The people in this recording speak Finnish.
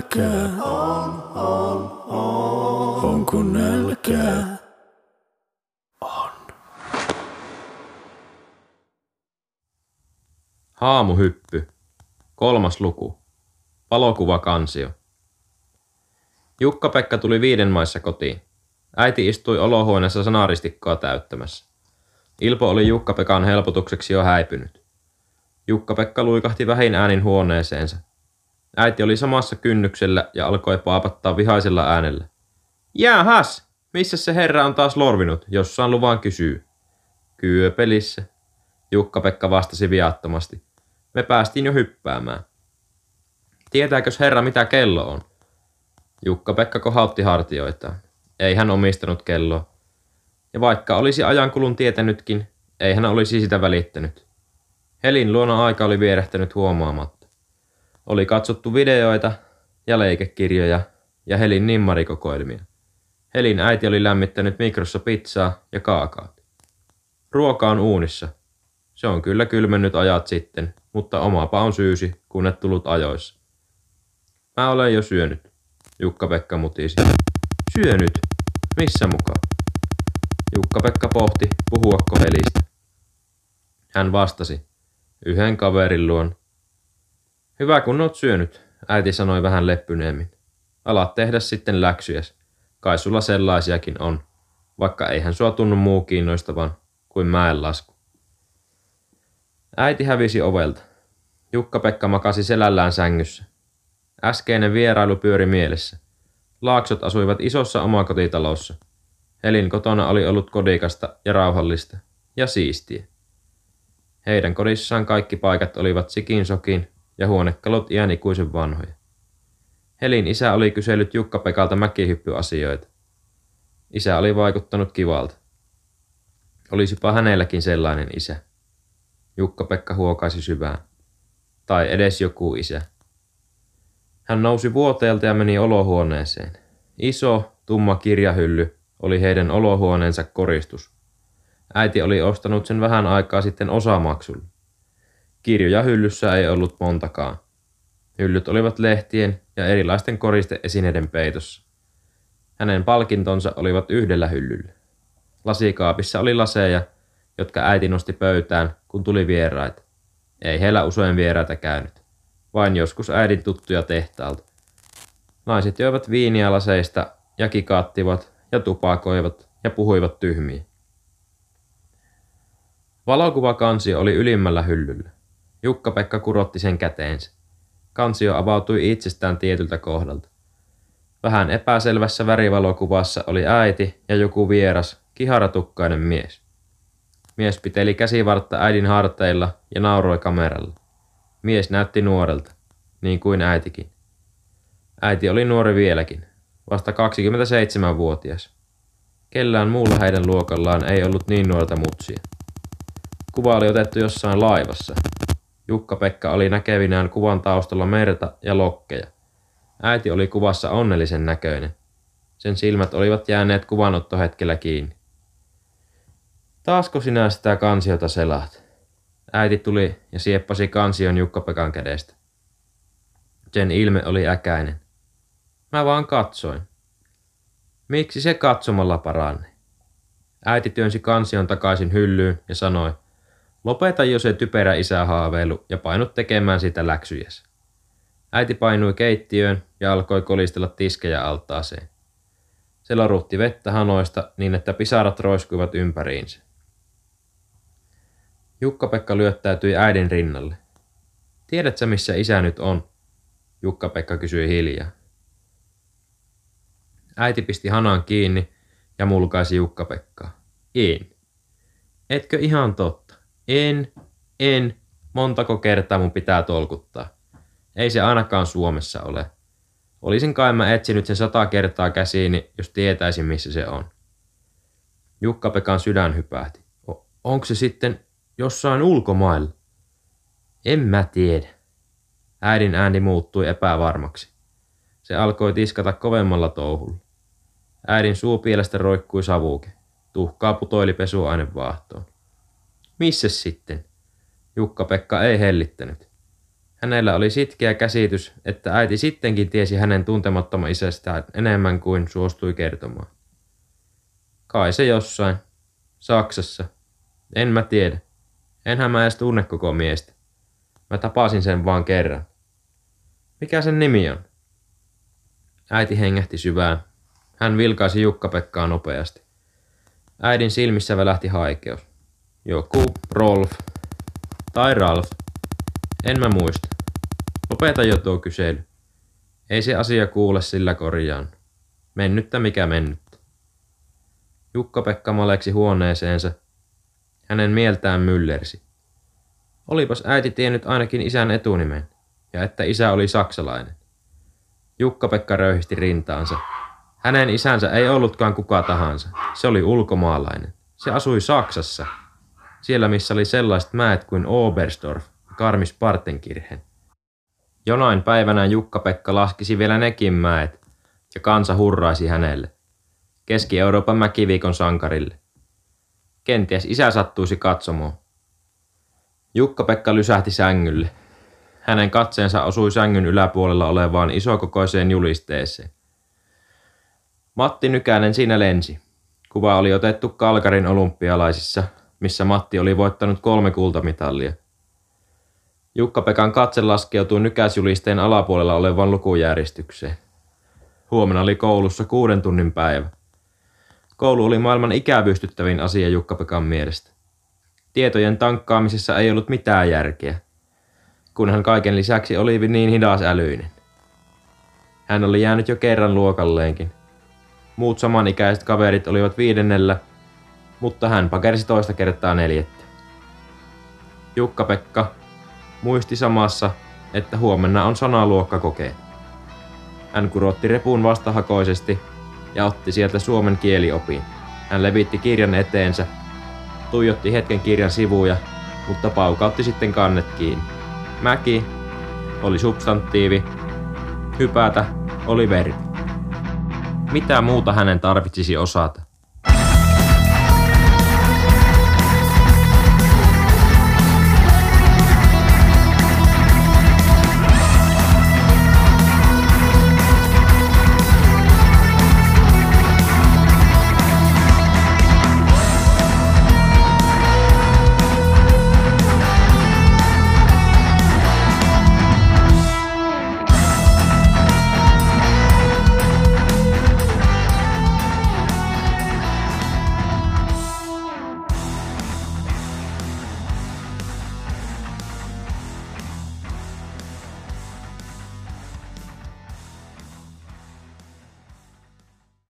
nälkää? On, on, on. Onko nälkää? Haamuhyppy. Kolmas luku. Valokuvakansio. Jukka-Pekka tuli viiden maissa kotiin. Äiti istui olohuoneessa sanaristikkoa täyttämässä. Ilpo oli Jukka-Pekan helpotukseksi jo häipynyt. Jukka-Pekka luikahti vähin äänin huoneeseensa. Äiti oli samassa kynnyksellä ja alkoi paapattaa vihaisella äänellä. Jäähäs! Missä se herra on taas lorvinut, jos saan luvan kysyy? Kyöpelissä. Jukka-Pekka vastasi viattomasti. Me päästiin jo hyppäämään. Tietääkös herra mitä kello on? Jukka-Pekka kohautti hartioitaan. Ei hän omistanut kelloa. Ja vaikka olisi ajankulun tietänytkin, ei hän olisi sitä välittänyt. Helin luona aika oli vierähtänyt huomaamatta. Oli katsottu videoita ja leikekirjoja ja Helin nimmarikokoelmia. Helin äiti oli lämmittänyt mikrossa pizzaa ja kaakaot. Ruoka on uunissa. Se on kyllä kylmennyt ajat sitten, mutta omapa on syysi, kun et tullut ajoissa. Mä olen jo syönyt, Jukka-Pekka mutisi. Syönyt? Missä mukaan? Jukka-Pekka pohti, puhuakko Helistä. Hän vastasi, yhden kaverin luon. Hyvä kun oot syönyt, äiti sanoi vähän leppyneemmin. Alat tehdä sitten läksyjäs. Kai sulla sellaisiakin on, vaikka eihän sua tunnu muu kiinnostavan kuin mäenlasku. Äiti hävisi ovelta. Jukka-Pekka makasi selällään sängyssä. Äskeinen vierailu pyöri mielessä. Laaksot asuivat isossa omakotitalossa. Helin kotona oli ollut kodikasta ja rauhallista ja siistiä. Heidän kodissaan kaikki paikat olivat sikin sokin ja huonekalot iän ikuisen vanhoja. Helin isä oli kysellyt Jukka-Pekalta mäkihyppyasioita. Isä oli vaikuttanut kivalta. Olisipa hänelläkin sellainen isä. Jukka-Pekka huokaisi syvään. Tai edes joku isä. Hän nousi vuoteelta ja meni olohuoneeseen. Iso, tumma kirjahylly oli heidän olohuoneensa koristus. Äiti oli ostanut sen vähän aikaa sitten osamaksulla. Kirjoja hyllyssä ei ollut montakaan. Hyllyt olivat lehtien ja erilaisten koristeesineiden peitossa. Hänen palkintonsa olivat yhdellä hyllyllä. Lasikaapissa oli laseja, jotka äiti nosti pöytään, kun tuli vieraita. Ei heillä usein vieraita käynyt, vain joskus äidin tuttuja tehtaalta. Naiset joivat viiniä laseista ja kikaattivat ja tupakoivat ja puhuivat tyhmiä. Valokuvakansio oli ylimmällä hyllyllä. Jukka-Pekka kurotti sen käteensä. Kansio avautui itsestään tietyltä kohdalta. Vähän epäselvässä värivalokuvassa oli äiti ja joku vieras, kiharatukkainen mies. Mies piteli käsivartta äidin harteilla ja nauroi kameralla. Mies näytti nuorelta, niin kuin äitikin. Äiti oli nuori vieläkin, vasta 27-vuotias. Kellään muulla heidän luokallaan ei ollut niin nuorta mutsia. Kuva oli otettu jossain laivassa. Jukka-Pekka oli näkevinään kuvan taustalla merta ja lokkeja. Äiti oli kuvassa onnellisen näköinen. Sen silmät olivat jääneet kuvanottohetkellä kiinni. Taasko sinä sitä kansiota selaat? Äiti tuli ja sieppasi kansion Jukka-Pekan kädestä. Sen ilme oli äkäinen. Mä vaan katsoin. Miksi se katsomalla paranne? Äiti työnsi kansion takaisin hyllyyn ja sanoi, lopeta jo se typerä isähaaveilu ja painut tekemään sitä läksyjäs. Äiti painui keittiöön ja alkoi kolistella tiskejä altaaseen. Se lorutti vettä hanoista niin, että pisarat roiskuivat ympäriinsä. Jukka-Pekka lyöttäytyi äidin rinnalle. Tiedätkö, missä isä nyt on? Jukka-Pekka kysyi hiljaa. Äiti pisti hanan kiinni ja mulkaisi Jukka-Pekkaa. Etkö ihan totta? En, en. Montako kertaa mun pitää tolkuttaa? Ei se ainakaan Suomessa ole. Olisin kai mä etsinyt sen sata kertaa käsiini, jos tietäisin missä se on. Jukka-Pekan sydän hypähti. Onko se sitten jossain ulkomailla? En mä tiedä. Äidin ääni muuttui epävarmaksi. Se alkoi tiskata kovemmalla touhulla. Äidin suupielestä roikkui savuke. Tuhkaa putoili pesuaine vaahtoon. Missä sitten? Jukka-Pekka ei hellittänyt. Hänellä oli sitkeä käsitys, että äiti sittenkin tiesi hänen tuntemattoman isästään enemmän kuin suostui kertomaan. Kai se jossain. Saksassa. En mä tiedä. Enhän mä edes tunne koko miestä. Mä tapasin sen vaan kerran. Mikä sen nimi on? Äiti hengähti syvään. Hän vilkaisi Jukka-Pekkaa nopeasti. Äidin silmissä välähti haikeus. Joku Rolf. Tai Ralf. En mä muista. Lopeta jo tuo kysely. Ei se asia kuule sillä korjaan. Mennyttä mikä mennyttä. Jukka-Pekka maleksi huoneeseensa. Hänen mieltään myllersi. Olipas äiti tiennyt ainakin isän etunimen, ja että isä oli saksalainen. Jukka-Pekka röyhisti rintaansa. Hänen isänsä ei ollutkaan kuka tahansa. Se oli ulkomaalainen. Se asui Saksassa. Siellä missä oli sellaiset mäet kuin Obersdorf ja Karmis Partenkirchen. Jonain päivänä Jukka-Pekka laskisi vielä nekin mäet, ja kansa hurraisi hänelle. Keski-Euroopan mäkiviikon sankarille. Kenties isä sattuisi katsomaan. Jukka-Pekka lysähti sängylle. Hänen katseensa osui sängyn yläpuolella olevaan isokokoiseen julisteeseen. Matti Nykänen siinä lensi. Kuva oli otettu Kalkarin olympialaisissa, missä Matti oli voittanut kolme kultamitalia. Jukka-Pekan katse laskeutui nykäisjulisteen alapuolella olevaan lukujärjestykseen. Huomenna oli koulussa kuuden tunnin päivä. Koulu oli maailman ikävystyttävin asia Jukka-Pekan mielestä. Tietojen tankkaamisessa ei ollut mitään järkeä, kunhan kaiken lisäksi oli niin hidas älyinen. Hän oli jäänyt jo kerran luokalleenkin. Muut samanikäiset kaverit olivat viidennellä, mutta hän pakersi toista kertaa neljättä. Jukka-Pekka muisti samassa, että huomenna on sanaluokkakokeet. Hän kurotti repun vastahakoisesti ja otti sieltä suomen kieliopin. Hän levitti kirjan eteensä, tuijotti hetken kirjan sivuja, mutta paukautti sitten kannet kiinni. Mäki oli substantiivi, hypätä oli verbi. Mitä muuta hänen tarvitsisi osata?